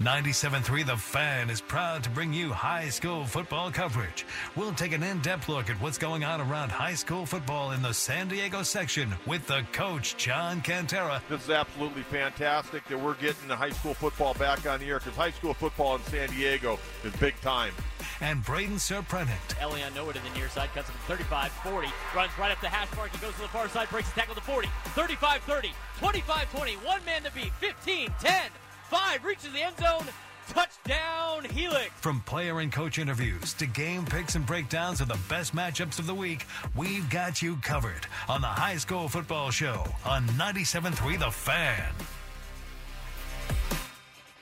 97.3 The Fan is proud to bring you high school football coverage. We'll take an in-depth look at what's going on around high school football in the San Diego section with the coach, John Kentera. This is absolutely fantastic that we're getting the high school football back on the air because high school football in San Diego is big time. And Braden Surprenant. Elion nowhere to the near side, cuts it from 35 40, runs right up the hash mark, he goes to the far side, breaks the tackle to 40, 35 30, 25 20, one man to beat, 15 10 five, reaches the end zone. Touchdown, Helix. From player and coach interviews to game picks and breakdowns of the best matchups of the week, we've got you covered on the High School Football Show on 97.3 The Fan.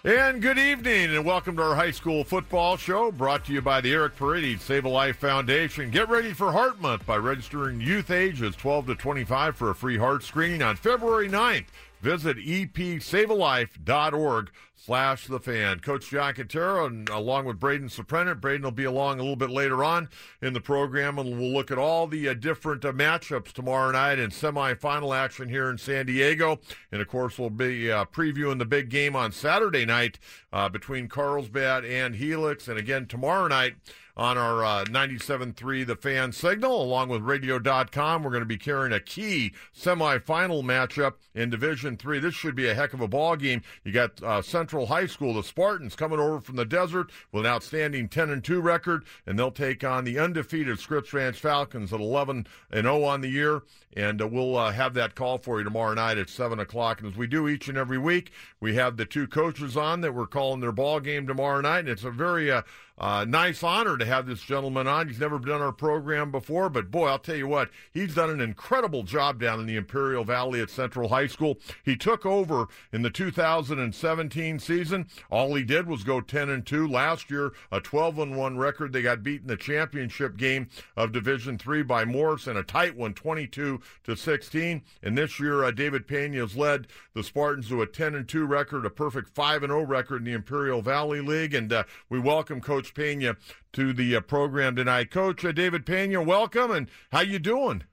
And good evening, and welcome to our high school football show brought to you by the Eric Paredes Save a Life Foundation. Get ready for Heart Month by registering youth ages 12 to 25 for a free heart screening on February 9th. Visit epsavealife.org slash the fan. Coach John Kentera and along with Braden Surprenant. Braden will be along a little bit later on in the program and we'll look at all the uh, different uh, matchups tomorrow night in semifinal action here in San Diego. And of course, we'll be uh, previewing the big game on Saturday night uh, between Carlsbad and Helix. And again, tomorrow night, on our uh, 97.3 The Fan Signal, along with Radio.com. We're going to be carrying a key semifinal matchup in Division Three. This should be a heck of a ball game. You got uh, Central High School, the Spartans, coming over from the desert with an outstanding 10 and 2 record, and they'll take on the undefeated Scripps Ranch Falcons at 11 and 0 on the year. And uh, we'll uh, have that call for you tomorrow night at 7 o'clock. And as we do each and every week, we have the two coaches on that we're calling their ball game tomorrow night. And it's a very uh, uh, nice honor to have this gentleman on. He's never done our program before, but boy, I'll tell you what, he's done an incredible job down in the Imperial Valley at Central High School. He took over in the 2017 season. All he did was go 10 and 2 last year, a 12 and 1 record. They got beat in the championship game of Division 3 by Morris in a tight one, 22 to 16. And this year, uh, David Pena has led the Spartans to a 10 and 2 record, a perfect 5 and 0 record in the Imperial Valley League. And uh, we welcome Coach Pena to the uh, program tonight. Coach uh, David Pena, welcome, and how you doing?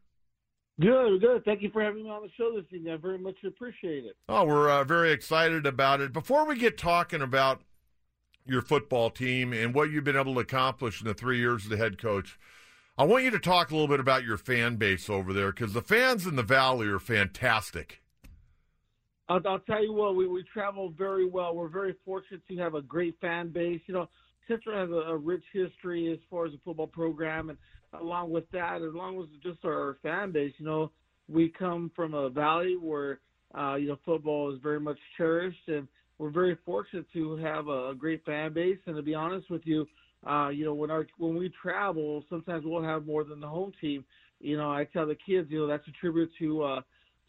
Good, good. Thank you for having me on the show this evening. I very much appreciate it. Oh, we're uh, very excited about it. Before we get talking about your football team and what you've been able to accomplish in the three years as the head coach, I want you to talk a little bit about your fan base over there because the fans in the Valley are fantastic. I'll, I'll, tell you what, we, we travel very well. We're very fortunate to have a great fan base. You know, Central has a, a rich history as far as the football program, and along with that, as long as just our fan base, you know, we come from a valley where uh, you know football is very much cherished, and we're very fortunate to have a, a great fan base. And to be honest with you, uh, you know, when our when we travel, sometimes we'll have more than the home team. You know, I tell the kids, you know, that's a tribute to uh,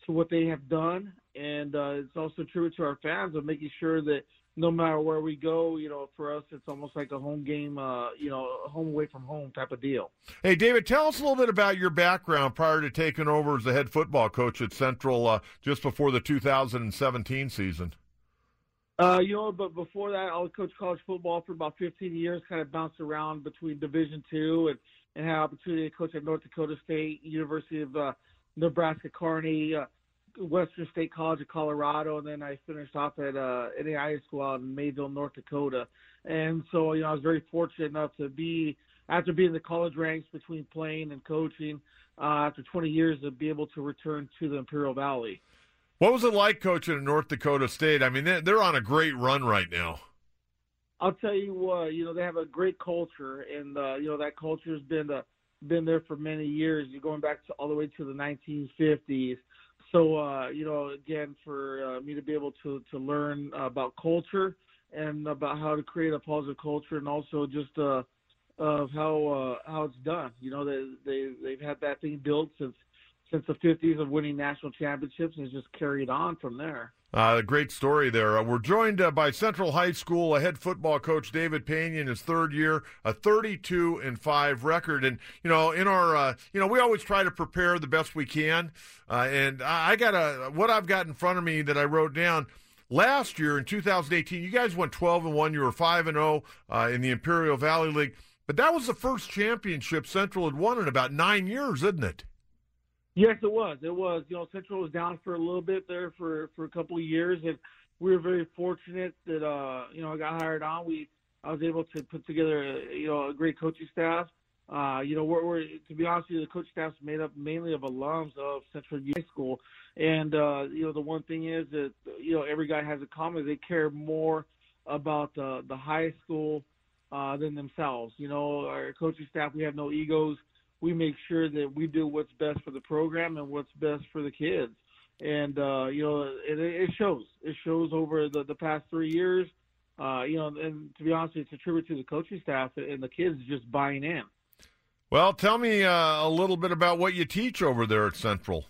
to what they have done, and uh, it's also a tribute to our fans of making sure that no matter where we go, you know, for us, it's almost like a home game, uh, you know, home away from home type of deal. Hey, David, tell us a little bit about your background prior to taking over as the head football coach at Central uh, just before the 2017 season. Uh, you know, but before that, I coached college football for about 15 years. Kind of bounced around between Division two and and had opportunity to coach at North Dakota State, University of uh, Nebraska Kearney, uh, Western State College of Colorado, and then I finished off at uh, NAIA school out in Mayville, North Dakota. And so, you know, I was very fortunate enough to be after being in the college ranks between playing and coaching. Uh, after 20 years, to be able to return to the Imperial Valley. What was it like coaching at North Dakota State? I mean, they're on a great run right now. I'll tell you what, you know, they have a great culture, and uh, you know that culture has been uh, been there for many years. You're going back to all the way to the 1950s. So, uh, you know, again, for uh, me to be able to to learn about culture and about how to create a positive culture, and also just uh, of how uh, how it's done. You know, they they they've had that thing built since since the 50s of winning national championships, and just carried on from there. Uh, great story there. Uh, we're joined uh, by Central High School head football coach David Pena in his third year, a 32 and five record. And you know, in our, uh, you know, we always try to prepare the best we can. Uh, and I got a what I've got in front of me that I wrote down. Last year in 2018, you guys went 12 and one. You were five and zero uh, in the Imperial Valley League, but that was the first championship Central had won in about nine years, isn't it? Yes, it was. It was. You know, Central was down for a little bit there for for a couple of years, and we were very fortunate that uh, you know I got hired on. We I was able to put together a, you know a great coaching staff. Uh, you know, we're, we're to be honest with you, the coach staff's made up mainly of alums of Central High School, and uh, you know the one thing is that you know every guy has a common. They care more about the the high school uh, than themselves. You know, our coaching staff we have no egos we make sure that we do what's best for the program and what's best for the kids. And uh, you know, it, it shows. It shows over the the past three years. Uh, you know, and to be honest, it's a tribute to the coaching staff and the kids just buying in. Well, tell me uh, a little bit about what you teach over there at Central.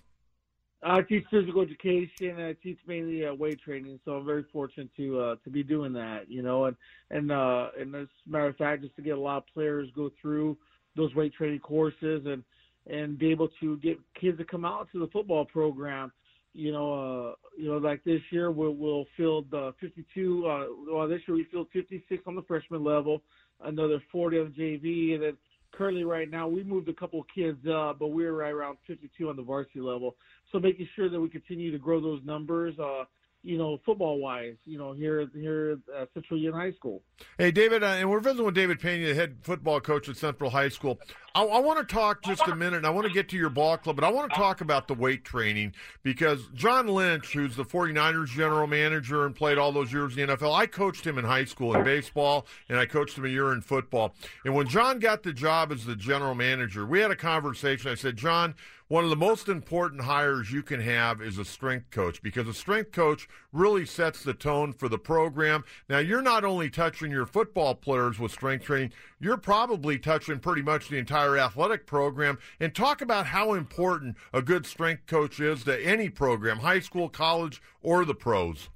I teach physical education. I teach mainly uh, weight training, so I'm very fortunate to uh, to be doing that. You know, and and uh, and as a matter of fact, just to get a lot of players go through those weight training courses and and be able to get kids to come out to the football program. You know, uh, you know, like this year we'll, we'll field uh, 52. Uh, well, this year we field 56 on the freshman level, another 40 on the JV, and then currently right now we moved a couple of kids up, but we're right around 52 on the varsity level. So making sure that we continue to grow those numbers. Uh, you know, football wise, you know, here here at Central Union High School. Hey, David, uh, and we're visiting with David Pena, the head football coach at Central High School. I, I want to talk just a minute, I want to get to your ball club, but I want to talk about the weight training because John Lynch, who's the 49ers general manager and played all those years in the NFL, I coached him in high school in baseball, and I coached him a year in football. And when John got the job as the general manager, we had a conversation. I said, John, one of the most important hires you can have is a strength coach because a strength coach really sets the tone for the program. Now, you're not only touching your football players with strength training, you're probably touching pretty much the entire athletic program. And talk about how important a good strength coach is to any program, high school, college, or the pros.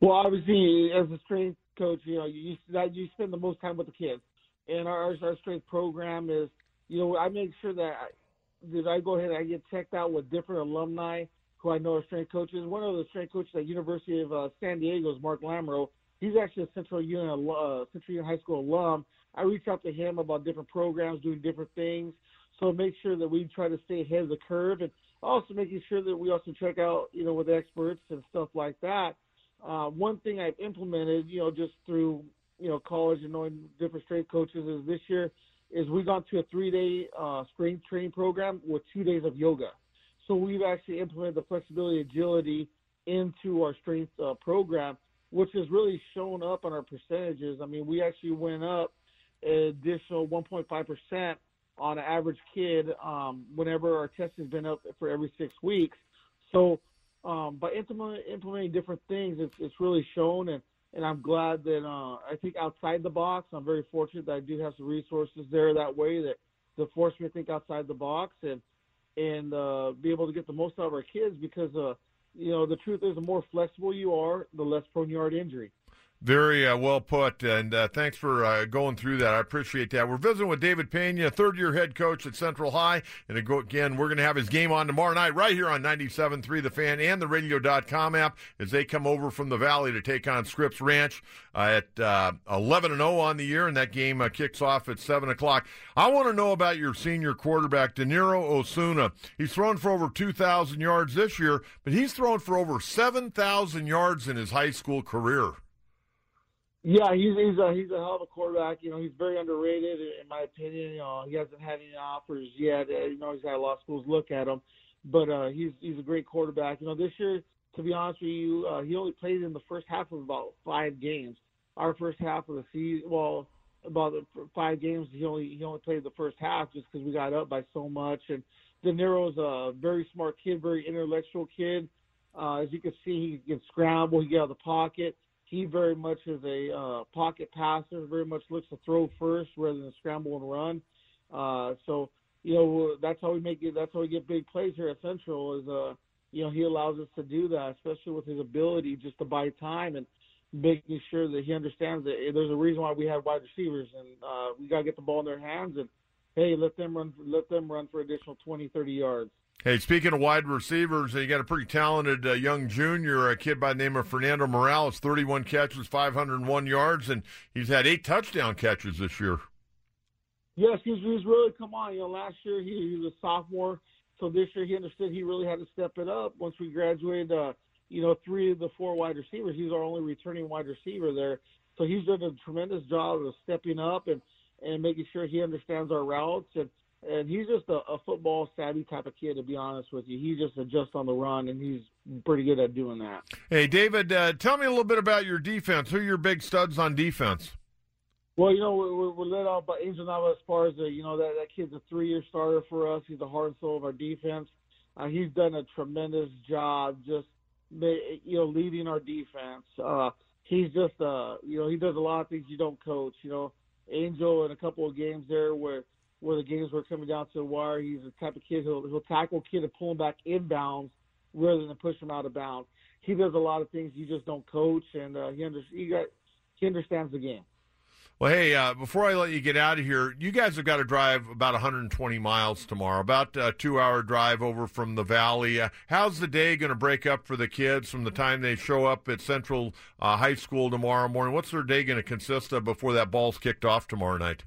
Well, obviously, as a strength coach, you know, you you spend the most time with the kids, and our our strength program is, you know, I make sure that did I go ahead and I get checked out with different alumni who I know are strength coaches. One of the strength coaches at University of uh, San Diego is Mark Lamro. He's actually a Central Union uh, Central Union High School alum. I reach out to him about different programs, doing different things. So make sure that we try to stay ahead of the curve, and also making sure that we also check out, you know, with experts and stuff like that. Uh, one thing I've implemented, you know, just through you know college and knowing different strength coaches is this year is we've gone to a three day uh, strength training program with two days of yoga. So we've actually implemented the flexibility agility into our strength uh, program, which has really shown up on our percentages. I mean, we actually went up additional 1.5% on an average kid um, whenever our test has been up for every six weeks. So um, by implementing, implementing different things, it's, it's really shown. And and I'm glad that uh, I think outside the box, I'm very fortunate that I do have some resources there that way that that force me to think outside the box and and uh, be able to get the most out of our kids because uh, you know the truth is the more flexible you are, the less prone you are to injury. Very uh, well put, and uh, thanks for uh, going through that. I appreciate that. We're visiting with David Pena, third year head coach at Central High. And again, we're going to have his game on tomorrow night right here on 97.3 The Fan and the radio.com app as they come over from the Valley to take on Scripps Ranch uh, at uh, 11 and 0 on the year, and that game uh, kicks off at 7 o'clock. I want to know about your senior quarterback, Daniro Osuna. He's thrown for over 2,000 yards this year, but he's thrown for over 7,000 yards in his high school career. Yeah, he's he's a he's a hell of a quarterback. You know, he's very underrated in my opinion. You know, he hasn't had any offers yet. Uh, you know, he's had a lot of schools look at him, but uh, he's he's a great quarterback. You know, this year, to be honest with you, uh, he only played in the first half of about five games. Our first half of the season, well, about five games, he only he only played the first half just because we got up by so much. And De Niro's a very smart kid, very intellectual kid. Uh, as you can see, he can scramble, he get out of the pocket he very much is a uh, pocket passer, very much looks to throw first rather than scramble and run. Uh, so you know that's how we make it. That's how we get big plays here at Central. Is uh, you know, he allows us to do that, especially with his ability just to buy time and making sure that he understands that there's a reason why we have wide receivers and uh, we got to get the ball in their hands and hey, let them run, let them run for additional 20, 30 yards. Hey, speaking of wide receivers, you got a pretty talented uh, young junior, a kid by the name of Fernando Morales, 31 catches, 501 yards, and he's had eight touchdown catches this year. Yes, he's, he's really come on. You know, last year he, he was a sophomore, so this year he understood he really had to step it up. Once we graduated, uh, you know, three of the four wide receivers, he's our only returning wide receiver there. So he's done a tremendous job of stepping up and and making sure he understands our routes and and he's just a, a football savvy type of kid. To be honest with you, he just adjusts on the run, and he's pretty good at doing that. Hey, David, uh, tell me a little bit about your defense. Who are your big studs on defense? Well, you know, we're, we're led off by Angel Nava as far as, the, you know, that, that kid's a three year starter for us. He's the heart and soul of our defense. Uh, he's done a tremendous job just, you know, leading our defense. Uh, he's just, uh, you know, he does a lot of things you don't coach. You know, Angel in a couple of games there where where the games were coming down to the wire. He's the type of kid who'll, he'll tackle a kid and pull him back inbounds rather than push him out of bounds. He does a lot of things you just don't coach, and uh, he, under, he, got, he understands the game. Well, hey, uh, before I let you get out of here, you guys have got to drive about 120 miles tomorrow, about a two hour drive over from the valley. Uh, how's the day going to break up for the kids from the time they show up at Central uh, High School tomorrow morning? What's their day going to consist of before that ball's kicked off tomorrow night?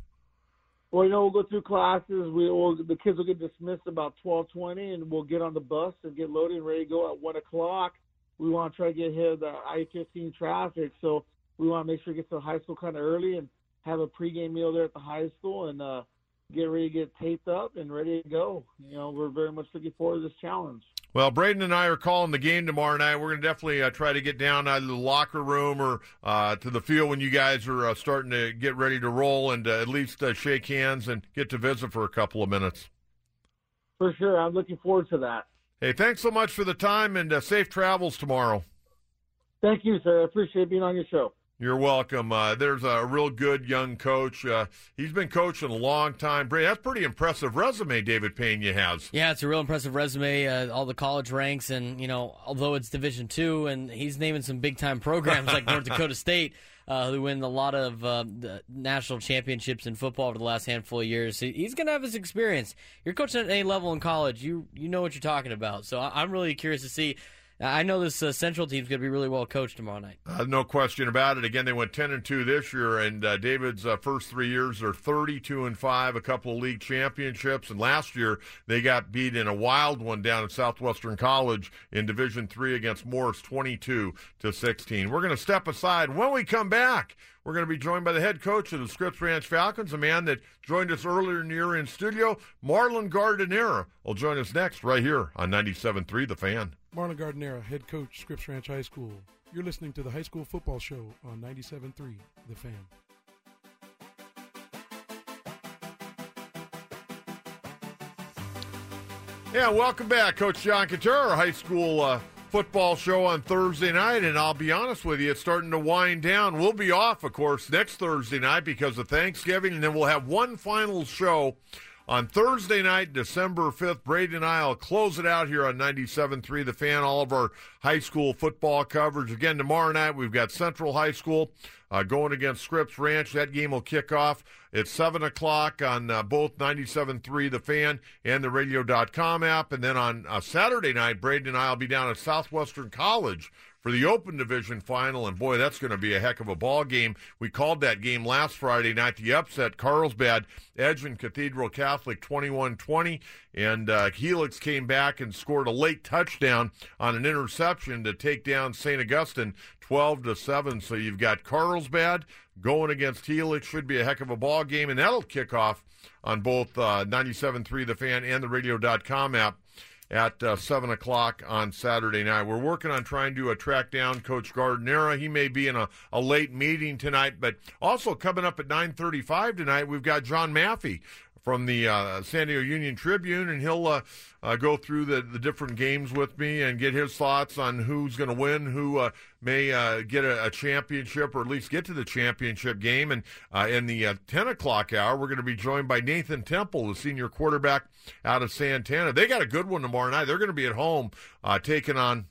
Well, you know, we'll go through classes. We will, the kids will get dismissed about 12:20, and we'll get on the bus and get loaded and ready to go at one o'clock. We want to try to get ahead of the I-15 traffic, so we want to make sure we get to the high school kind of early and have a pregame meal there at the high school and uh, get ready to get taped up and ready to go. You know, we're very much looking forward to this challenge. Well, Braden and I are calling the game tomorrow night. We're going to definitely uh, try to get down either the locker room or uh, to the field when you guys are uh, starting to get ready to roll and uh, at least uh, shake hands and get to visit for a couple of minutes. For sure. I'm looking forward to that. Hey, thanks so much for the time and uh, safe travels tomorrow. Thank you, sir. I appreciate being on your show. You're welcome. Uh, there's a real good young coach. Uh, he's been coaching a long time. That's pretty impressive resume David Pena has. Yeah, it's a real impressive resume. Uh, all the college ranks, and you know, although it's Division two, and he's naming some big time programs like North Dakota State, uh, who win a lot of uh, national championships in football over the last handful of years. He's going to have his experience. You're coaching at a level in college. You you know what you're talking about. So I'm really curious to see I know this uh, Central team's going to be really well coached tomorrow night. Uh, no question about it. Again, they went ten and two this year, and uh, David's uh, first three years are thirty-two and five, a couple of league championships, and last year they got beat in a wild one down at Southwestern College in Division three against Morris, twenty-two to sixteen. We're going to step aside when we come back. We're going to be joined by the head coach of the Scripps Ranch Falcons, a man that joined us earlier in the year in studio, Marlon Gardenera, will join us next right here on 97.3 The Fan. Marlon Gardenera, head coach, Scripps Ranch High School. You're listening to the High School Football Show on 97.3 The Fan. Yeah, welcome back, Coach John Kentera, high school uh, football show on Thursday night, and I'll be honest with you, it's starting to wind down. We'll be off, of course, next Thursday night because of Thanksgiving, and then we'll have one final show on Thursday night, December 5th. Brady and I will close it out here on 97.3 The Fan, all of our high school football coverage. Again, tomorrow night, we've got Central High School uh, going against Scripps Ranch. That game will kick off at 7 o'clock on uh, both 97.3 The Fan and the radio.com app. And then on uh, Saturday night, Braden and I will be down at Southwestern College for the Open Division final. And boy, that's going to be a heck of a ball game. We called that game last Friday night, the upset. Carlsbad edging Cathedral Catholic 21 20. And uh, Helix came back and scored a late touchdown on an interception to take down St. Augustine 12 to 7. So you've got Carlsbad going against Helix. Should be a heck of a ball game, and that'll kick off on both uh, 97.3 The Fan and the radio.com app at uh, 7 o'clock on Saturday night. We're working on trying to uh, track down Coach Gardenera. He may be in a, a late meeting tonight, but also coming up at 9.35 tonight, we've got John Maffei from the uh, San Diego Union Tribune, and he'll uh, uh, go through the, the different games with me and get his thoughts on who's going to win, who uh, may uh, get a, a, championship or at least get to the championship game. And uh, in the 10 o'clock hour, we're going to be joined by Nathan Temple, the senior quarterback out of Santana. They got a good one tomorrow night. They're going to be at home taking on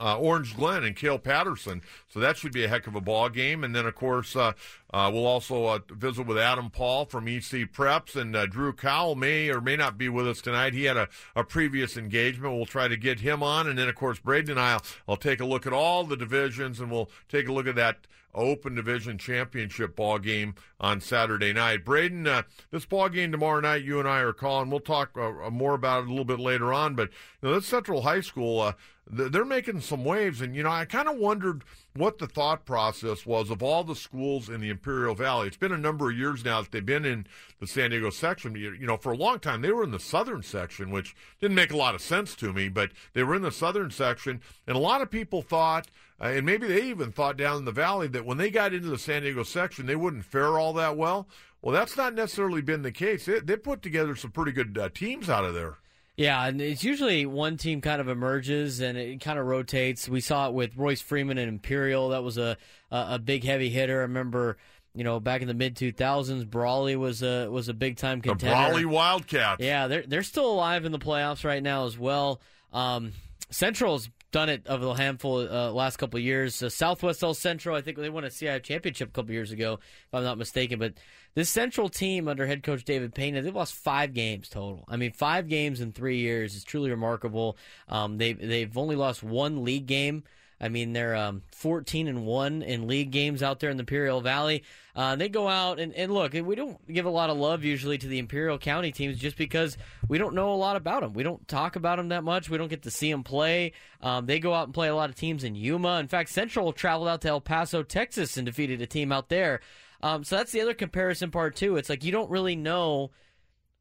uh, Orange Glen and Cale Patterson. So that should be a heck of a ball game. And then, of course, uh, uh, we'll also uh, visit with Adam Paul from EC Preps, and uh, Drew Cowell may or may not be with us tonight. He had a, a previous engagement. We'll try to get him on. And then, of course, Braden and I will I'll take a look at all the divisions, and we'll take a look at that Open Division Championship ball game on Saturday night. Braden, uh, this ball game tomorrow night, you and I are calling. We'll talk uh, more about it a little bit later on. But you know, this Central High School, uh, they're making some waves, and you know, I kind of wondered what the thought process was of all the schools in the Imperial Valley. It's been a number of years now that they've been in the San Diego section. You, know, for a long time they were in the southern section, which didn't make a lot of sense to me, but they were in the southern section, and a lot of people thought uh, and maybe they even thought down in the valley that when they got into the San Diego section, they wouldn't fare all that well. Well, that's not necessarily been the case. They, they put together some pretty good uh, teams out of there. Yeah, and it's usually one team kind of emerges and it kind of rotates. We saw it with Royce Freeman and Imperial. That was a a, a big heavy hitter. I remember, you know, back in the mid two thousands, Brawley was a was a big time contender. The Brawley Wildcats. Yeah, they're they're still alive in the playoffs right now as well. Um, Central's done it over the handful uh, last couple of years. Uh, Southwest El Centro, I think they won a CIF championship a couple years ago, if I'm not mistaken. But this Central team under head coach David Pena, they've lost five games total. I mean, five games in three years is truly remarkable. Um, they they've only lost one league game. I mean, they're um, 14 and one in league games out there in the Imperial Valley. Uh, they go out and, and look. We don't give a lot of love usually to the Imperial County teams just because we don't know a lot about them. We don't talk about them that much. We don't get to see them play. Um, they go out and play a lot of teams in Yuma. In fact, Central traveled out to El Paso, Texas, and defeated a team out there. Um, so that's the other comparison part too. It's like you don't really know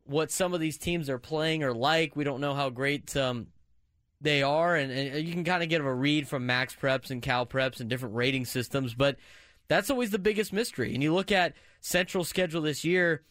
what some of these teams are playing or like. We don't know how great um, they are, and, and you can kind of get a read from Max Preps and Cal Preps and different rating systems, but that's always the biggest mystery. And you look at Central schedule this year,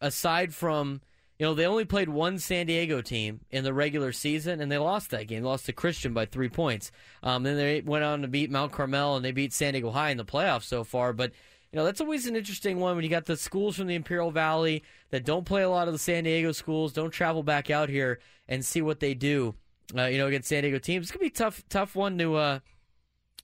aside from you know they only played one San Diego team in the regular season, and they lost that game. They lost to Christian by three points. Um, then they went on to beat Mount Carmel, and they beat San Diego High in the playoffs so far, but. You know, that's always an interesting one when you got the schools from the Imperial Valley that don't play a lot of the San Diego schools, don't travel back out here and see what they do uh, you know, against San Diego teams. It's gonna be tough, tough one to, uh,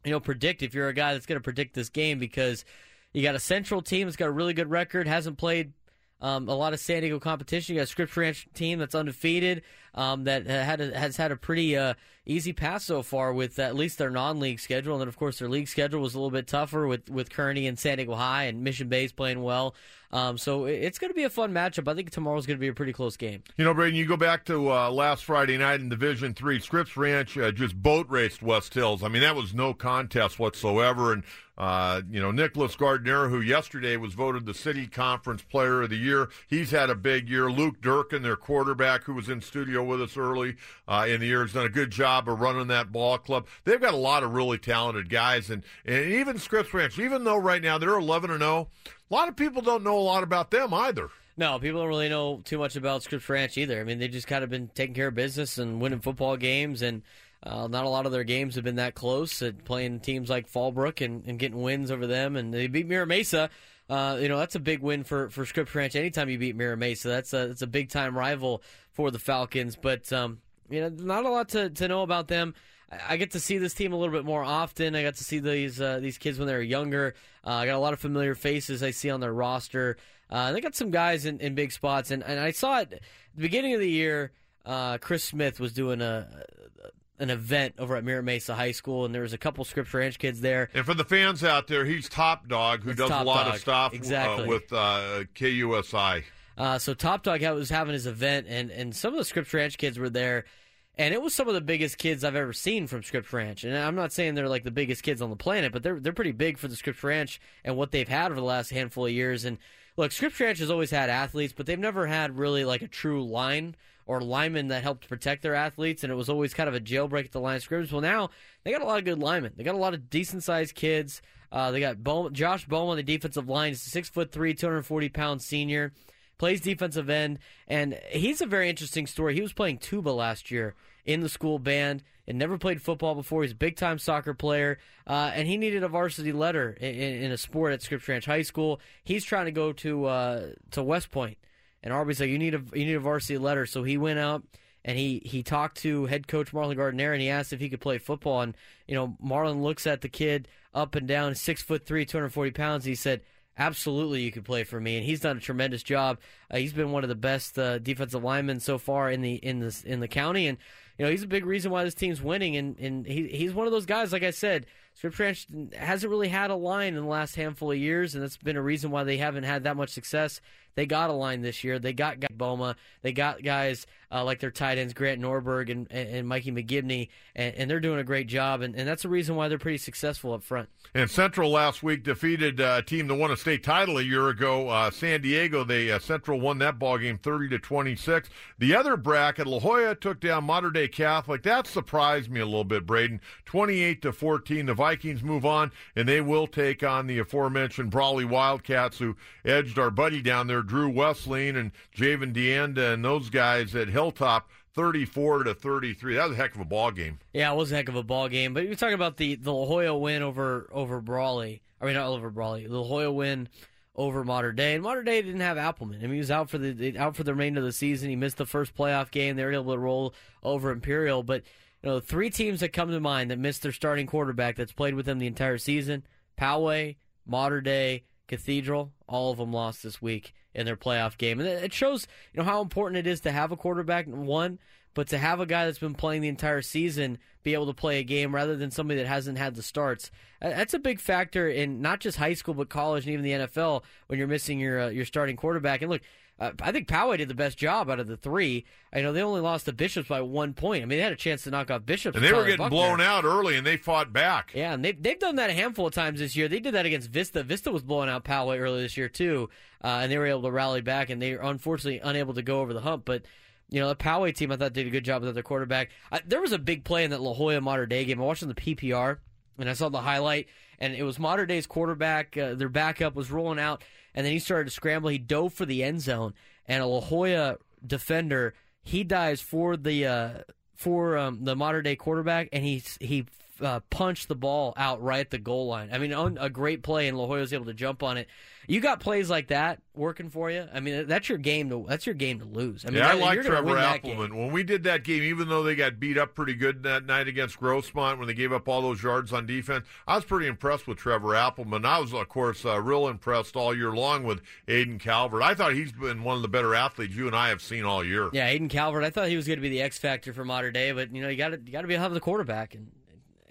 you know, predict if you're a guy that's gonna predict this game because you got a Central team that's got a really good record, hasn't played um, a lot of San Diego competition. You got a Scripps Ranch team that's undefeated, um, that had a, has had a pretty uh, easy pass so far with at least their non-league schedule, and then of course their league schedule was a little bit tougher with with Kearney and San Diego High and Mission Bay's playing well. Um, so it's going to be a fun matchup. I think tomorrow's going to be a pretty close game. You know, Braden, you go back to uh, last Friday night in Division Three. Scripps Ranch uh, just boat raced West Hills. I mean, that was no contest whatsoever. And uh, you know, Nicholas Gardner, who yesterday was voted the City Conference Player of the Year, he's had a big year. Luke Durkin, their quarterback, who was in studio with us early uh, in the year, has done a good job of running that ball club. They've got a lot of really talented guys, and and even Scripps Ranch, even though right now they're 11 and 0 a lot of people don't know a lot about them either. No, people don't really know too much about Scripps Ranch either. I mean, they've just kind of been taking care of business and winning football games, and uh, not a lot of their games have been that close. At playing teams like Fallbrook and, and getting wins over them, and they beat Mira Mesa. Uh, you know, that's a big win for for Scripps Ranch. Anytime you beat Mira Mesa, that's a that's a big time rival for the Falcons. But um, you know, not a lot to, to know about them. I get to see this team a little bit more often. I got to see these uh, these kids when they were younger. Uh, I got a lot of familiar faces I see on their roster. Uh, they got some guys in, in big spots, and, and I saw it at the beginning of the year. Uh, Chris Smith was doing a an event over at Mira Mesa High School, and there was a couple Scripps Ranch kids there. And for the fans out there, he's Top Dog, who It's does a lot Dog. of stuff uh, Exactly. with uh, KUSI. Uh, so Top Dog was having his event, and, and some of the Scripps Ranch kids were there, and it was some of the biggest kids I've ever seen from Scripps Ranch. And I'm not saying they're like the biggest kids on the planet, but they're they're pretty big for the Scripps Ranch and what they've had over the last handful of years. And look, Scripps Ranch has always had athletes, but they've never had really like a true line or linemen that helped protect their athletes, and it was always kind of a jailbreak at the line of scrimmage. Well, now they got a lot of good linemen. They got a lot of decent sized kids. Uh, they got Josh Bowman, on the defensive line, six foot three, 240 pound senior. Plays defensive end, and he's a very interesting story. He was playing tuba last year in the school band and never played football before. He's a big time soccer player, uh, and he needed a varsity letter in, in, a sport at Scripps Ranch High School. He's trying to go to uh, to West Point, and Arby's like, "You need a you need a varsity letter." So he went out and he he talked to head coach Marlon Gardner and he asked if he could play football. And you know, Marlon looks at the kid up and down, six foot three, two hundred forty pounds. he said, "Absolutely, you could play for me." And he's done a tremendous job. Uh, he's been one of the best uh, defensive linemen so far in the in the in the county, and you know, he's a big reason why this team's winning. And, and he, he's one of those guys, like I said, Scripps Ranch hasn't really had a line in the last handful of years, and that's been a reason why they haven't had that much success. They got a line this year. They got Boma. They got guys uh, like their tight ends, Grant Norberg and, and Mikey McGibney, and, and, they're doing a great job. And, and that's the reason why they're pretty successful up front. And Central last week defeated uh, a team that won a state title a year ago, uh, San Diego. They uh, Central won that ball game 30 to 26. The other bracket, La Jolla took down Mater Dei Catholic. That surprised me a little bit, Braden. 28 to 14. The Vikings move on, and they will take on the aforementioned Brawley Wildcats, who edged our buddy down there Drew Wesleyan and Javen Deanda and those guys at Hilltop 34 to 33. That was a heck of a ball game. Yeah, it was a heck of a ball game. But you're talking about the, the La Jolla win over over Brawley. I mean, not over Brawley. La Jolla win over Mater Dei, And Mater Dei didn't have Appleman. I mean, he was out for the out for the remainder of the season. He missed the first playoff game. They were able to roll over Imperial. But you know, three teams that come to mind that missed their starting quarterback that's played with them the entire season: Poway, Mater Dei, Cathedral. All of them lost this week in their playoff game. And it shows, you know, how important it is to have a quarterback, one, but to have a guy that's been playing the entire season be able to play a game rather than somebody that hasn't had the starts. That's a big factor in not just high school, but college and even the NFL when you're missing your uh, your starting quarterback. And look, uh, I think Poway did the best job out of the three. I know they only lost the Bishops by one point. I mean, they had a chance to knock off Bishops. And they were getting Buckner. blown out early, and they fought back. Yeah, and they've, they've done that a handful of times this year. They did that against Vista. Vista was blowing out Poway early this year, too, uh, and they were able to rally back, and they were unfortunately unable to go over the hump. But, you know, the Poway team, I thought, did a good job with their quarterback. I, there was a big play in that La Jolla Mater Dei game. I watched on the PPR, and I saw the highlight, and it was Mater Dei's quarterback. Uh, their backup was rolling out, and then he started to scramble. He dove for the end zone and a La Jolla defender. He dives for the uh, for um, the Mater Dei quarterback, and he he uh, punched the ball out right at the goal line. I mean, a great play, and La Jolla was able to jump on it. You got plays like that working for you. I mean, that's your game to that's your game to lose. I mean, yeah, I like Trevor Appleman. When we did that game, even though they got beat up pretty good that night against Grossmont when they gave up all those yards on defense, I was pretty impressed with Trevor Appleman. I was, of course, uh, real impressed all year long with Aiden Calvert. I thought he's been one of the better athletes you and I have seen all year. Yeah, Aiden Calvert. I thought he was going to be the X factor for Mater Dei, but you know, you got to you got to be able to have the quarterback and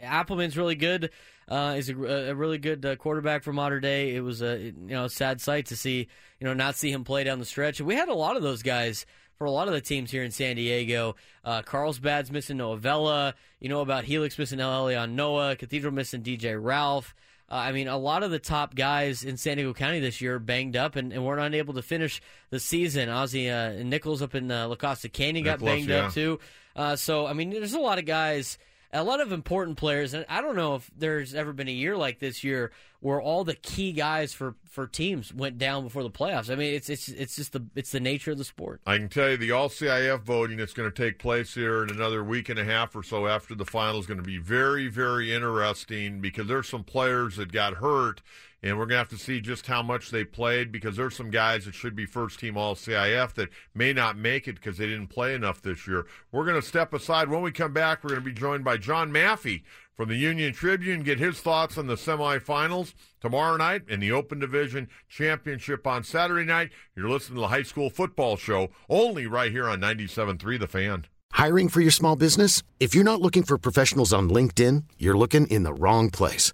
Appleman's really good. Uh, is a, a, really good uh, quarterback for Mater Dei. It was a you know sad sight to see you know not see him play down the stretch. We had a lot of those guys for a lot of the teams here in San Diego. Uh, Carlsbad's missing Noah Vela. You know about Helix missing Elion Noah. Cathedral missing DJ Ralph. Uh, I mean, a lot of the top guys in San Diego County this year banged up and, and weren't unable to finish the season. Ozzy uh, Nichols up in uh, La Costa Canyon got banged yeah. up too. Uh, so, I mean, there's a lot of guys – a lot of important players, and I don't know if there's ever been a year like this year where all the key guys for, for teams went down before the playoffs. I mean, it's it's it's just the it's the nature of the sport. I can tell you the All CIF voting that's going to take place here in another week and a half or so after the final is going to be very very interesting because there's some players that got hurt and we're going to have to see just how much they played because there's some guys that should be first team All CIF that may not make it because they didn't play enough this year. We're going to step aside. When we come back, we're going to be joined by John Maffei from the Union Tribune, get his thoughts on the semifinals tomorrow night and the Open Division Championship on Saturday night. You're listening to the High School Football Show, only right here on 97.3 The Fan. Hiring for your small business? If you're not looking for professionals on LinkedIn, you're looking in the wrong place.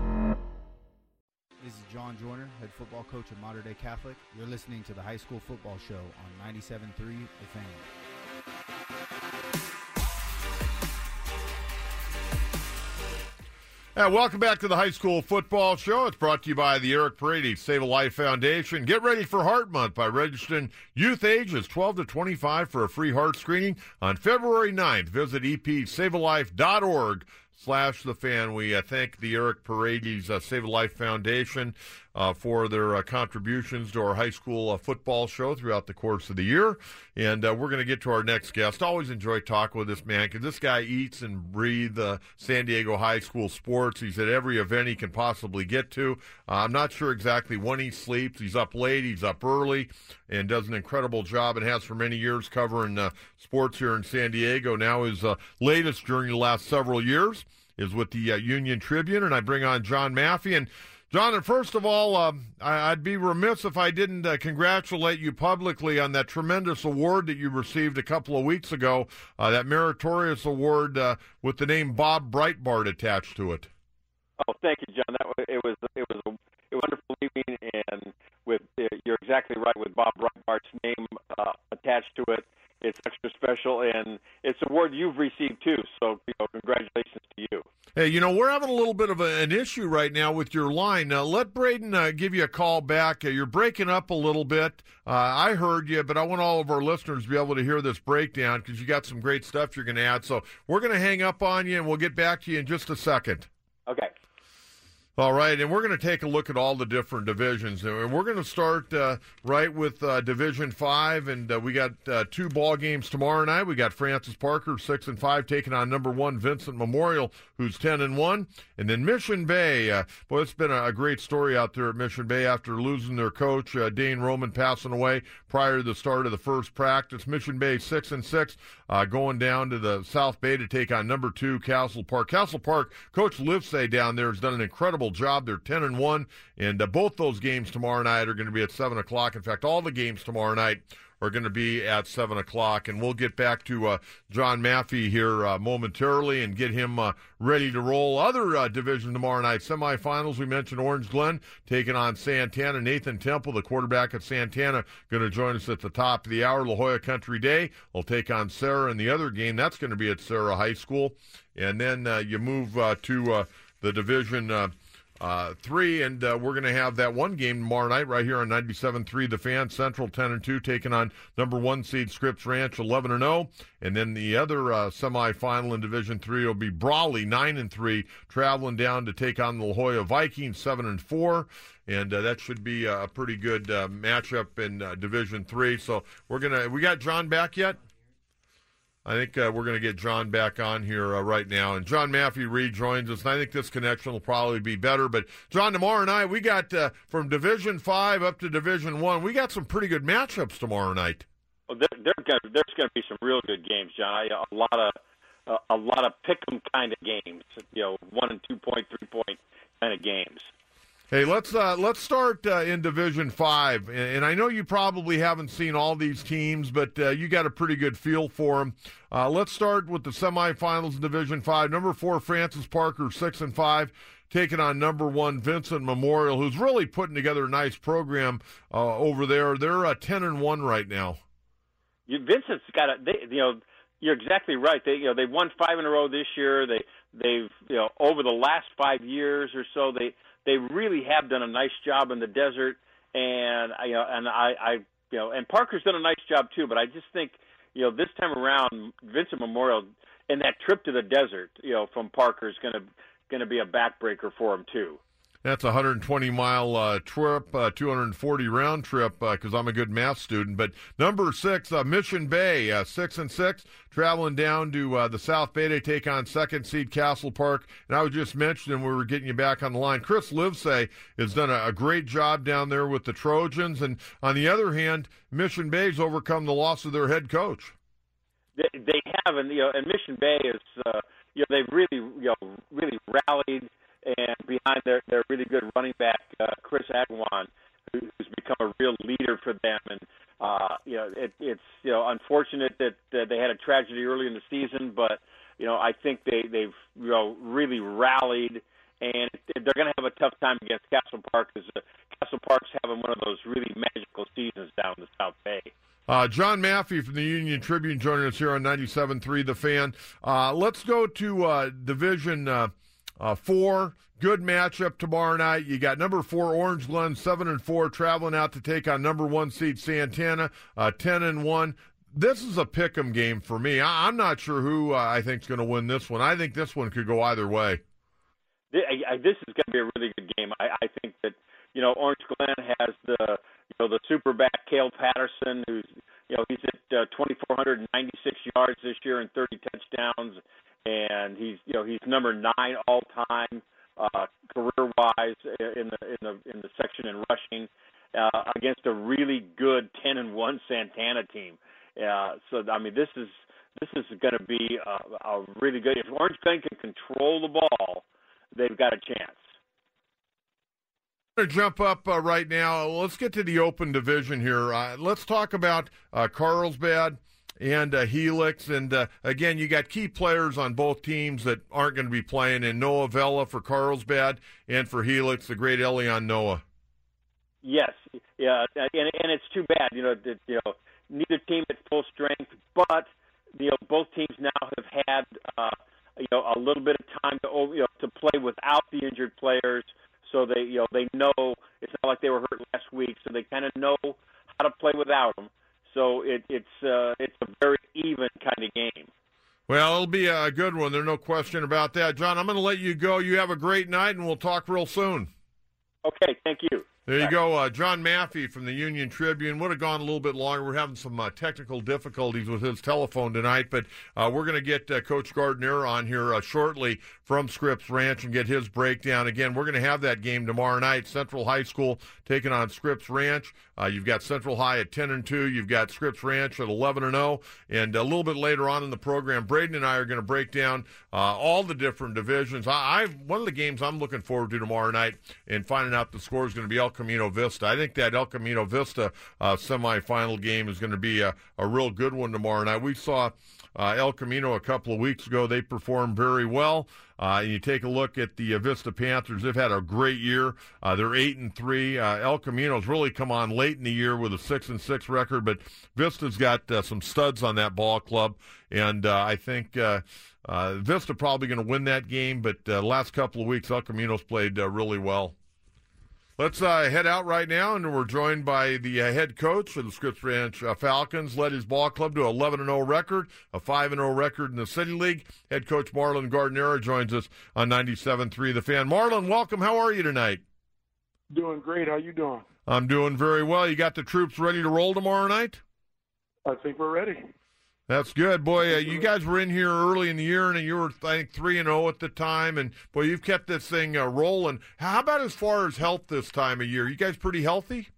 coach of Mater Dei Catholic. You're listening to the High School Football Show on 97.3 The Fan. Uh, welcome back to the High School Football Show. It's brought to you by the Eric Paredes Save a Life Foundation. Get ready for Heart Month by registering youth ages 12 to 25 for a free heart screening on February 9th. Visit epsavealife.org slash the fan. We uh, thank the Eric Paredes uh, Save a Life Foundation uh, for their uh, contributions to our high school uh, football show throughout the course of the year. And uh, we're going to get to our next guest. Always enjoy talking with this man because this guy eats and breathes San Diego high school sports. He's at every event he can possibly get to. I'm not sure exactly when he sleeps. He's up late, he's up early, and does an incredible job and has for many years covering sports here in San Diego. Now his latest during the last several years is with the uh, Union Tribune, and I bring on John Maffei. And John, and first of all, uh, I, would be remiss if I didn't uh, congratulate you publicly on that tremendous award that you received a couple of weeks ago, uh, that meritorious award uh, with the name Bob Breitbart attached to it. Oh, thank you, John. That was, it was it was a, a wonderful evening, and with uh, you're exactly right with Bob Breitbart's name uh, attached to it it's extra special, and it's a award you've received too. So, you know, congratulations. Hey, you know, we're having a little bit of a, an issue right now with your line. Uh, let Braden uh, give you a call back. Uh, you're breaking up a little bit. Uh, I heard you, but I want all of our listeners to be able to hear this breakdown because you got some great stuff you're going to add. So we're going to hang up on you, and we'll get back to you in just a second. Okay. All right, and we're going to take a look at all the different divisions, and we're going to start uh, right with uh, Division Five, and uh, we got uh, two ball games tomorrow night. We got Francis Parker six and five taking on number one Vincent Memorial, who's ten and one, and then Mission Bay. Uh, boy, it's been a, great story out there at Mission Bay after losing their coach uh, Dane Roman passing away prior to the start of the first practice. Mission Bay six and six, going down to the South Bay to take on number two Castle Park. Castle Park coach Livesay down there has done an incredible job. They're 10 and 1, and uh, both those games tomorrow night are going to be at 7 o'clock. In fact, all the games tomorrow night are going to be at 7 o'clock. And we'll get back to uh, John Maffei here uh, momentarily and get him uh, ready to roll. Other uh, division tomorrow night, semifinals, we mentioned Orange Glen taking on Santana. Nathan Temple, the quarterback at Santana, going to join us at the top of the hour. La Jolla Country Day will take on Serra in the other game. That's going to be at Serra High School. And then uh, you move uh, to the division uh, three, and uh, we're going to have that one game tomorrow night right here on 97.3 The Fan. Central 10 and 2 taking on number one seed Scripps Ranch 11 and 0, and then the other uh, semifinal in Division three will be Brawley 9 and 3 traveling down to take on the La Jolla Vikings 7 and 4 and uh, that should be a pretty good uh, matchup in uh, Division Three. So we're gonna we got John back yet? I think uh, we're going to get John back on here uh, right now. And John Maffei rejoins us, and I think this connection will probably be better. But, John, tomorrow night, we got uh, from Division 5 up to Division 1, we got some pretty good matchups tomorrow night. Well, there, there, there's going to be some real good games, John. A lot of uh, a lot of pick 'em kind of games, you know, one and two point, three point kind of games. Hey, let's uh, let's start uh, in Division Five, and I know you probably haven't seen all these teams, but uh, you got a pretty good feel for them. Uh, let's start with the semifinals in Division Five. Number four, Francis Parker, six and five, taking on number one Vincent Memorial, who's really putting together a nice program uh, over there. They're uh, ten and one right now. You, Vincent's got a, they, you know, you're exactly right. They, you know, they've won five in a row this year. They, they've, you know, over the last five years or so, they they really have done a nice job in the desert, and you know, and I, I, you know, and Parker's done a nice job too. But I just think, you know, this time around, Vincent Memorial and that trip to the desert, you know, from Parker is going to going to be a backbreaker for him too. That's a 120 mile uh, trip, uh, 240 round trip because uh, I'm a good math student. But number six, uh, Mission Bay, uh, six and six, traveling down to uh, the South Bay to take on second seed Castle Park. And I was just mentioning we were getting you back on the line. Chris Livesay has done a, a, great job down there with the Trojans. And on the other hand, Mission Bay's overcome the loss of their head coach. They, they have, and you know, and Mission Bay is you know they've really you know really rallied and behind their their really good running back uh, Chris Agwan, who, who's become a real leader for them. And uh, you know it, it's you know unfortunate that, that they had a tragedy early in the season, but you know I think they they've you know really rallied. And they're going to have a tough time against Castle Park because uh, Castle Park's having one of those really magical seasons down in the South Bay. Uh, John Maffei from the Union Tribune joining us here on 97.3 The Fan. Uh, let's go to uh, Division uh, uh, 4. Good matchup tomorrow night. You got number 4 Orange Glen, 7 and 4, traveling out to take on number 1 seed Santana, uh, 10 and 1. This is a pick 'em game for me. I- am not sure who I think is going to win this one. I think this one could go either way. This is going to be a really good game. I, I think that you know Orange Glen has the you know, the super back Cale Patterson, who's you know he's at uh, 2,496 yards this year and 30 touchdowns, and he's you know he's number nine all time uh, career wise in the in the in the section in rushing uh, against a really good 10 and one Santana team. Uh, so I mean this is this is going to be a, a really good. If Orange Glen can control the ball, they've got a chance to jump up uh, right now. Let's get to the open division here. Uh, let's talk about uh, Carlsbad and uh, Helix. And uh, again, you got key players on both teams that aren't going to be playing. And Noah Vella for Carlsbad and for Helix, the great Elion Noah. Yes, yeah, and and it's too bad, you know, that you know neither team at full strength, but you know both teams now have had uh, you know a little bit of time to you know to play without the injured players so they you know they know it's not like they were hurt last week, so they kind of know how to play without them. So it, it's uh, it's a very even kind of game. Well, it'll be a good one. There's no question about that. John, I'm going to let you go. You have a great night, and we'll talk real soon. Okay, thank you. There you go, uh, John Maffei from the Union Tribune. Would have gone a little bit longer. We're having some uh, technical difficulties with his telephone tonight, but uh, we're going to get uh, Coach Gardner on here uh, shortly from Scripps Ranch and get his breakdown. Again, we're going to have that game tomorrow night. Central High School taking on Scripps Ranch. Uh, you've got Central High at 10 and 2. You've got Scripps Ranch at 11 and 0. And a little bit later on in the program, Braden and I are going to break down all the different divisions. I, I one of the games I'm looking forward to tomorrow night and finding out the score is going to be El Camino Vista. I think that El Camino Vista uh, semifinal game is going to be a, a real good one tomorrow night. We saw uh, El Camino a couple of weeks ago. They performed very well. Uh, and you take a look at the uh, Vista Panthers; they've had a great year. Uh, they're eight and three. Uh, El Camino's really come on late in the year with a six and six record, but Vista's got uh, some studs on that ball club, and uh, I think Vista probably going to win that game. But last couple of weeks, El Camino's played really well. Let's uh, head out right now, and we're joined by the uh, head coach of the Scripps Ranch uh, Falcons. Led his ball club to 11 0 record, a 5 0 record in the City League. Head coach Marlon Gardner joins us on 97.3 The Fan. Marlon, welcome. How are you tonight? Doing great. How you doing? I'm doing very well. You got the troops ready to roll tomorrow night? I think we're ready. That's good, boy. Uh, you guys were in here early in the year, and you were I think three and zero oh at the time, and boy, you've kept this thing uh, rolling. How about as far as health this time of year? You guys pretty healthy?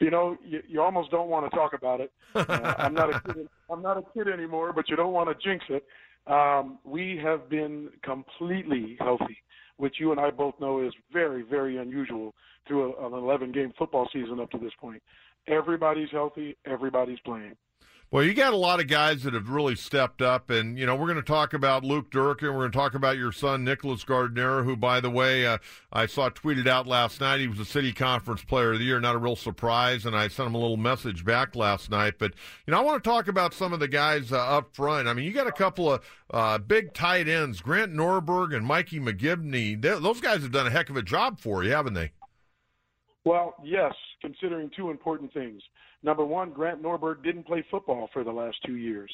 You know, you, you almost don't want to talk about it. Uh, I'm not a kid. I'm not a kid anymore, but you don't want to jinx it. Um, we have been completely healthy, which you and I both know is very, very unusual through a, an 11 game football season up to this point. Everybody's healthy. Everybody's playing. Well, you got a lot of guys that have really stepped up, and you know we're going to talk about Luke Durkin. We're going to talk about your son Nicholas Gardner, who, by the way, uh, I saw tweeted out last night. He was a City Conference Player of the Year. Not a real surprise, and I sent him a little message back last night. But you know, I want to talk about some of the guys uh, up front. I mean, you got a couple of uh, big tight ends, Grant Norberg and Mikey McGivney. They, those guys have done a heck of a job for you, haven't they? Well, yes, considering two important things. Number one, Grant Norberg didn't play football for the last two years.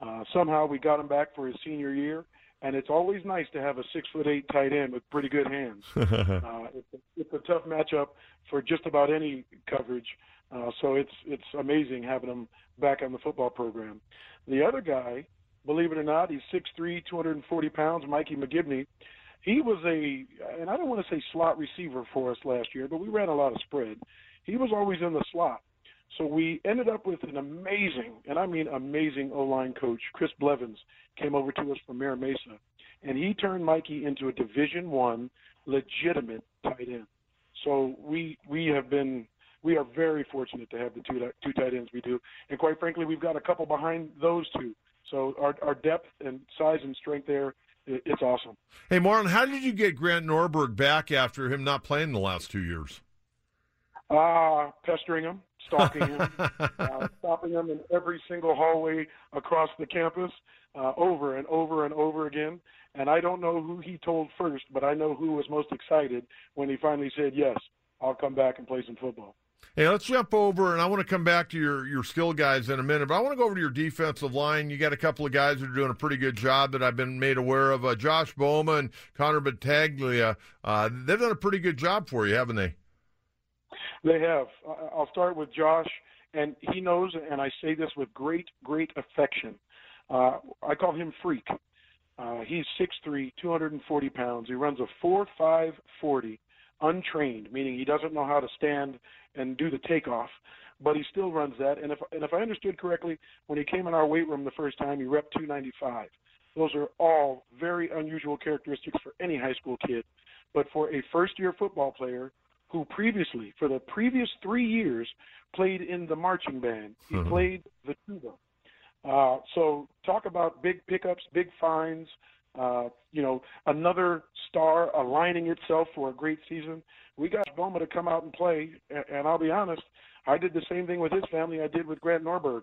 Uh, somehow we got him back for his senior year, and it's always nice to have a six foot eight tight end with pretty good hands. uh, it's, a, it's a tough matchup for just about any coverage. Uh, so it's it's amazing having him back on the football program. The other guy, believe it or not, he's six three, two hundred and forty pounds. Mikey McGivney. He was a, and I don't want to say slot receiver for us last year, but we ran a lot of spread. He was always in the slot So we ended up with an amazing, and I mean amazing O line coach. Chris Blevins came over to us from Mira Mesa, and he turned Mikey into a Division One legitimate tight end. So we we have been we are very fortunate to have the two two tight ends we do, and quite frankly, we've got a couple behind those two. So our our depth and size and strength there, it's awesome. Hey, Marlon, how did you get Grant Norberg back after him not playing the last two years? Uh, pestering him, stalking him, uh, stopping him in every single hallway across the campus, uh, over and over and over again. And I don't know who he told first, but I know who was most excited when he finally said, "Yes, I'll come back and play some football." Hey, let's jump over, and I want to come back to your, your skill guys in a minute, but I want to go over to your defensive line. You got a couple of guys that are doing a pretty good job that I've been made aware of. Uh, Josh Boma and Connor Battaglia, uh, they've done a pretty good job for you, haven't they? They have. I'll start with Josh, and he knows, and I say this with great, great affection. Uh, I call him Freak. Uh, he's 6'3", 240 pounds. He runs a 4.5 40 untrained, meaning he doesn't know how to stand and do the takeoff, but he still runs that. And if and if I understood correctly, when he came in our weight room the first time, he rep 295. Those are all very unusual characteristics for any high school kid, but for a first-year football player who previously, for the previous three years, played in the marching band, he mm-hmm. played the tuba. Uh, so talk about big pickups, big finds uh, you know, another star aligning itself for a great season. We got Boma to come out and play, and, and I'll be honest, I did the same thing with his family I did with Grant Norberg.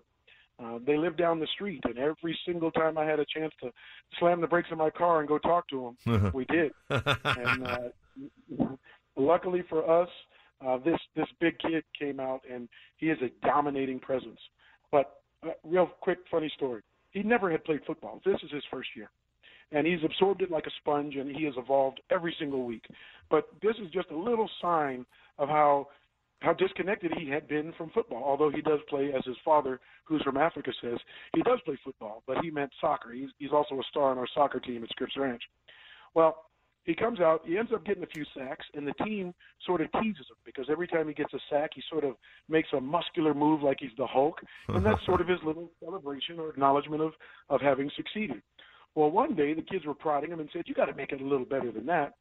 Uh, they live down the street, and every single time I had a chance to slam the brakes of my car and go talk to them, we did. and uh, luckily for us, uh, this this big kid came out, and he is a dominating presence. But uh, real quick, funny story. He never had played football. This is his first year and he's absorbed it like a sponge, and he has evolved every single week. But this is just a little sign of how how disconnected he had been from football. Although he does play, as his father, who's from Africa, says he does play football, but he meant soccer. He's he's also a star on our soccer team at Scripps Ranch. Well, he comes out, he ends up getting a few sacks, and the team sort of teases him because every time he gets a sack, he sort of makes a muscular move like he's the Hulk, and that's sort of his little celebration or acknowledgement of of having succeeded. Well, one day the kids were prodding him and said, "You got to make it a little better than that."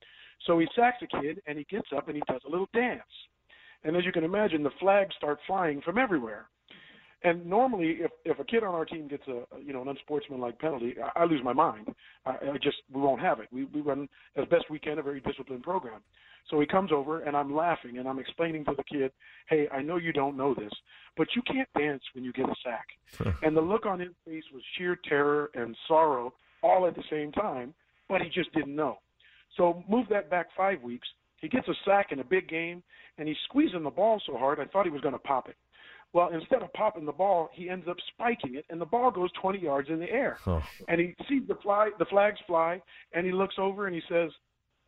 So he sacks a kid and he gets up and he does a little dance. And as you can imagine, the flags start flying from everywhere. And normally, if if a kid on our team gets a you know an unsportsmanlike penalty, I, I lose my mind. I, I just we won't have it. We we run as best we can a very disciplined program. So he comes over and I'm laughing and I'm explaining to the kid, "Hey, I know you don't know this, but you can't dance when you get a sack." and the look on his face was sheer terror and sorrow all at the same time, but he just didn't know. So move that back five weeks. He gets a sack in a big game, and he's squeezing the ball so hard I thought he was going to pop it. Well, instead of popping the ball, he ends up spiking it, and the ball goes 20 yards in the air. Oh. And he sees the fly, the flags fly, and he looks over and he says,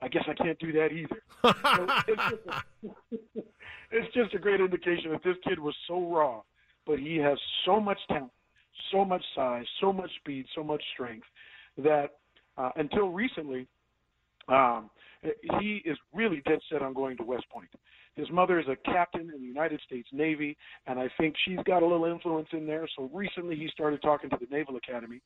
"I guess I can't do that either." so it's, just a, it's just a great indication that this kid was so raw, but he has so much talent, so much size, so much speed, so much strength that uh, until recently, um, he is really dead set on going to West Point. His mother is a captain in the United States Navy, and I think she's got a little influence in there. So recently, he started talking to the Naval Academy.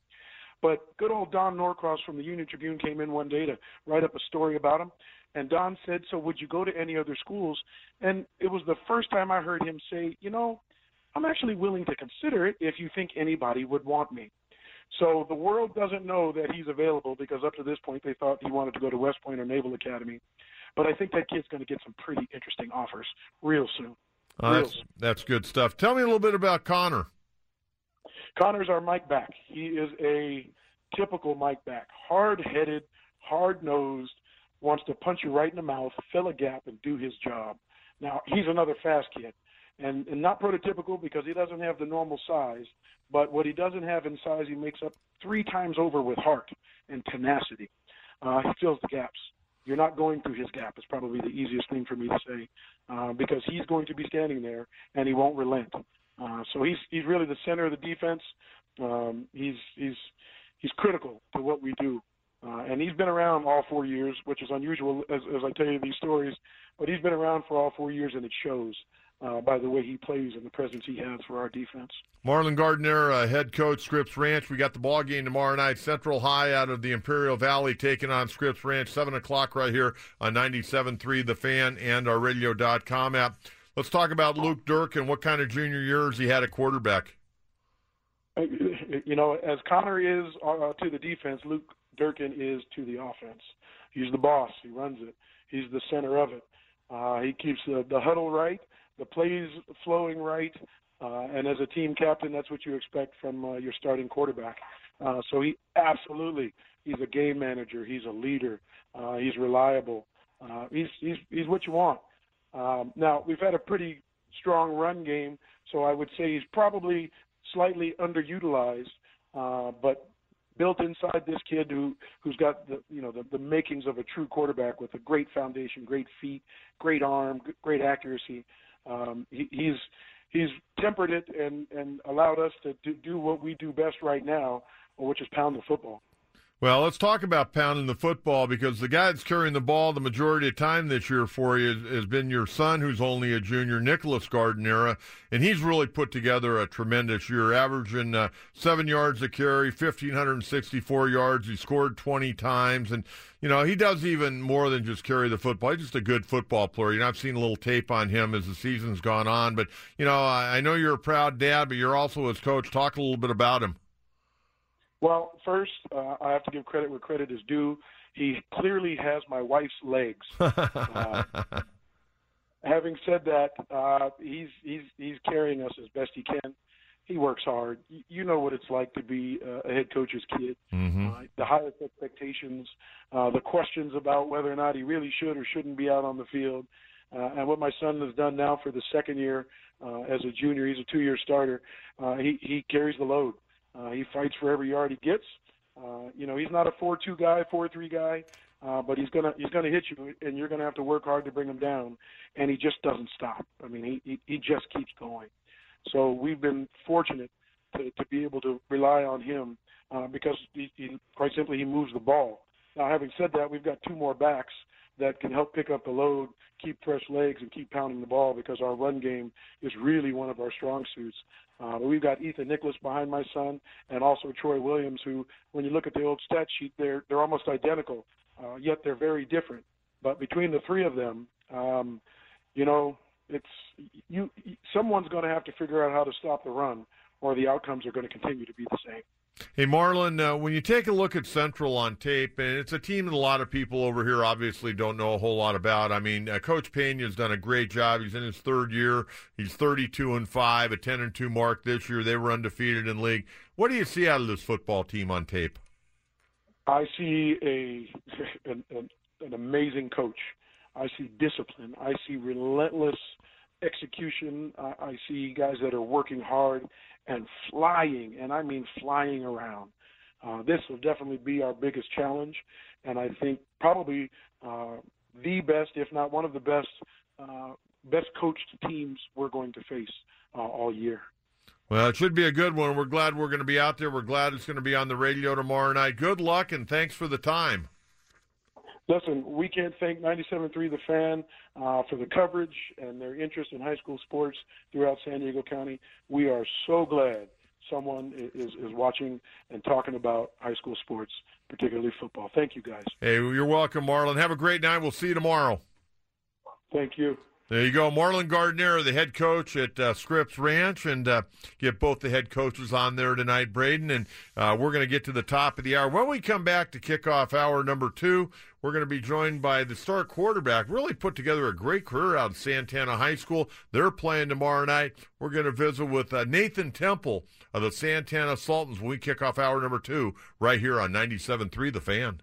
But good old Don Norcross from the Union Tribune came in one day to write up a story about him. And Don said, So would you go to any other schools? And it was the first time I heard him say, You know, I'm actually willing to consider it if you think anybody would want me. So the world doesn't know that he's available because up to this point they thought he wanted to go to West Point or Naval Academy. But I think that kid's going to get some pretty interesting offers real soon. Uh, real that's, soon. that's good stuff. Tell me a little bit about Connor. Connor's our Mike back. He is a typical Mike back, hard-headed, hard-nosed, wants to punch you right in the mouth, fill a gap, and do his job. Now he's another fast kid and, and not prototypical because he doesn't have the normal size. But what he doesn't have in size, he makes up three times over with heart and tenacity. Uh, he fills the gaps. You're not going through his gap. It's probably the easiest thing for me to say uh, because he's going to be standing there and he won't relent. Uh, so he's he's really the center of the defense. Um, he's he's he's critical to what we do. Uh, and he's been around all four years, which is unusual as, as I tell you these stories. But he's been around for all four years, and it shows. Uh, by the way he plays and the presence he has for our defense. Marlon Gardner, uh, head coach, Scripps Ranch. We got the ball game tomorrow night. Central High out of the Imperial Valley taking on Scripps Ranch, 7 o'clock right here on 97.3 The Fan and our radio.com app. Let's talk about Luke Durkin and what kind of junior years he had at quarterback. You know, as Connor is uh, to the defense, Luke Durkin is to the offense. He's the boss. He runs it. He's the center of it. Uh, he keeps the, the huddle right, the plays flowing right, uh, and as a team captain, that's what you expect from uh, your starting quarterback. Uh, so he absolutely, he's a game manager. He's a leader. Uh, he's reliable. Uh, he's he's he's what you want. Um, now we've had a pretty strong run game, so I would say he's probably slightly underutilized. Uh, but built inside this kid who who's got the you know the, the makings of a true quarterback with a great foundation, great feet, great arm, great accuracy. Um, he, he's he's tempered it and and allowed us to do, do what we do best right now, which is pound the football. Well, let's talk about pounding the football because the guy that's carrying the ball the majority of time this year for you has been your son, who's only a junior, Nicholas Gardner, and he's really put together a tremendous year, averaging uh, seven yards a carry, 1,564 yards. He scored 20 times, and, you know, he does even more than just carry the football. He's just a good football player. You know, I've seen a little tape on him as the season's gone on, but, you know, I, I know you're a proud dad, but you're also his coach. Talk a little bit about him. Well, first, uh, I have to give credit where credit is due. He clearly has my wife's legs. uh, having said that, uh, he's he's he's carrying us as best he can. He works hard. You know what it's like to be a head coach's kid. Mm-hmm. Uh, the highest expectations, uh, the questions about whether or not he really should or shouldn't be out on the field, uh, and what my son has done now for the second year uh, as a junior. He's a two-year starter. Uh, he he carries the load. Uh, he fights for every yard he gets. Uh, you know, he's not a four-two guy, four-three guy, uh, but he's gonna he's gonna hit you, and you're gonna have to work hard to bring him down. And he just doesn't stop. I mean, he he, he just keeps going. So we've been fortunate to, to be able to rely on him uh, because he, he quite simply he moves the ball. Now, having said that, we've got two more backs that can help pick up the load, keep fresh legs, and keep pounding the ball because our run game is really one of our strong suits. Uh, but we've got Ethan Nicholas behind my son, and also Troy Williams, who, when you look at the old stat sheet, they're they're almost identical, uh, yet they're very different. But between the three of them, um, you know, it's you. Someone's going to have to figure out how to stop the run, or the outcomes are going to continue to be the same. Hey, Marlon, uh, when you take a look at Central on tape, and it's a team that a lot of people over here obviously don't know a whole lot about. I mean, uh, Coach Pena has done a great job. He's in his third year. He's 32 and 5, a 10 and 2 mark this year. They were undefeated in league. What do you see out of this football team on tape? I see a an, an amazing coach. I see discipline. I see relentless execution. I, I see guys that are working hard and flying, and I mean flying around. Uh, this will definitely be our biggest challenge, and I think probably uh, the best, if not one of the best, uh, best coached teams we're going to face uh, all year. Well, it should be a good one. We're glad we're going to be out there. We're glad it's going to be on the radio tomorrow night. Good luck, and thanks for the time listen, we can't thank 97.3 The Fan uh, for the coverage and their interest in high school sports throughout San Diego County. We are so glad someone is, is watching and talking about high school sports, particularly football. Thank you, guys. Hey, you're welcome, Marlon. Have a great night. We'll see you tomorrow. Thank you. There you go, Marlon Gardner, the head coach at uh, Scripps Ranch, and uh, get both the head coaches on there tonight, Braden. And uh, we're going to get to the top of the hour. When we come back to kick off hour number two, we're going to be joined by the star quarterback. Really put together a great career out of Santana High School. They're playing tomorrow night. We're going to visit with uh, Nathan Temple of the Santana Sultans when we kick off hour number two, right here on 97.3 The Fan.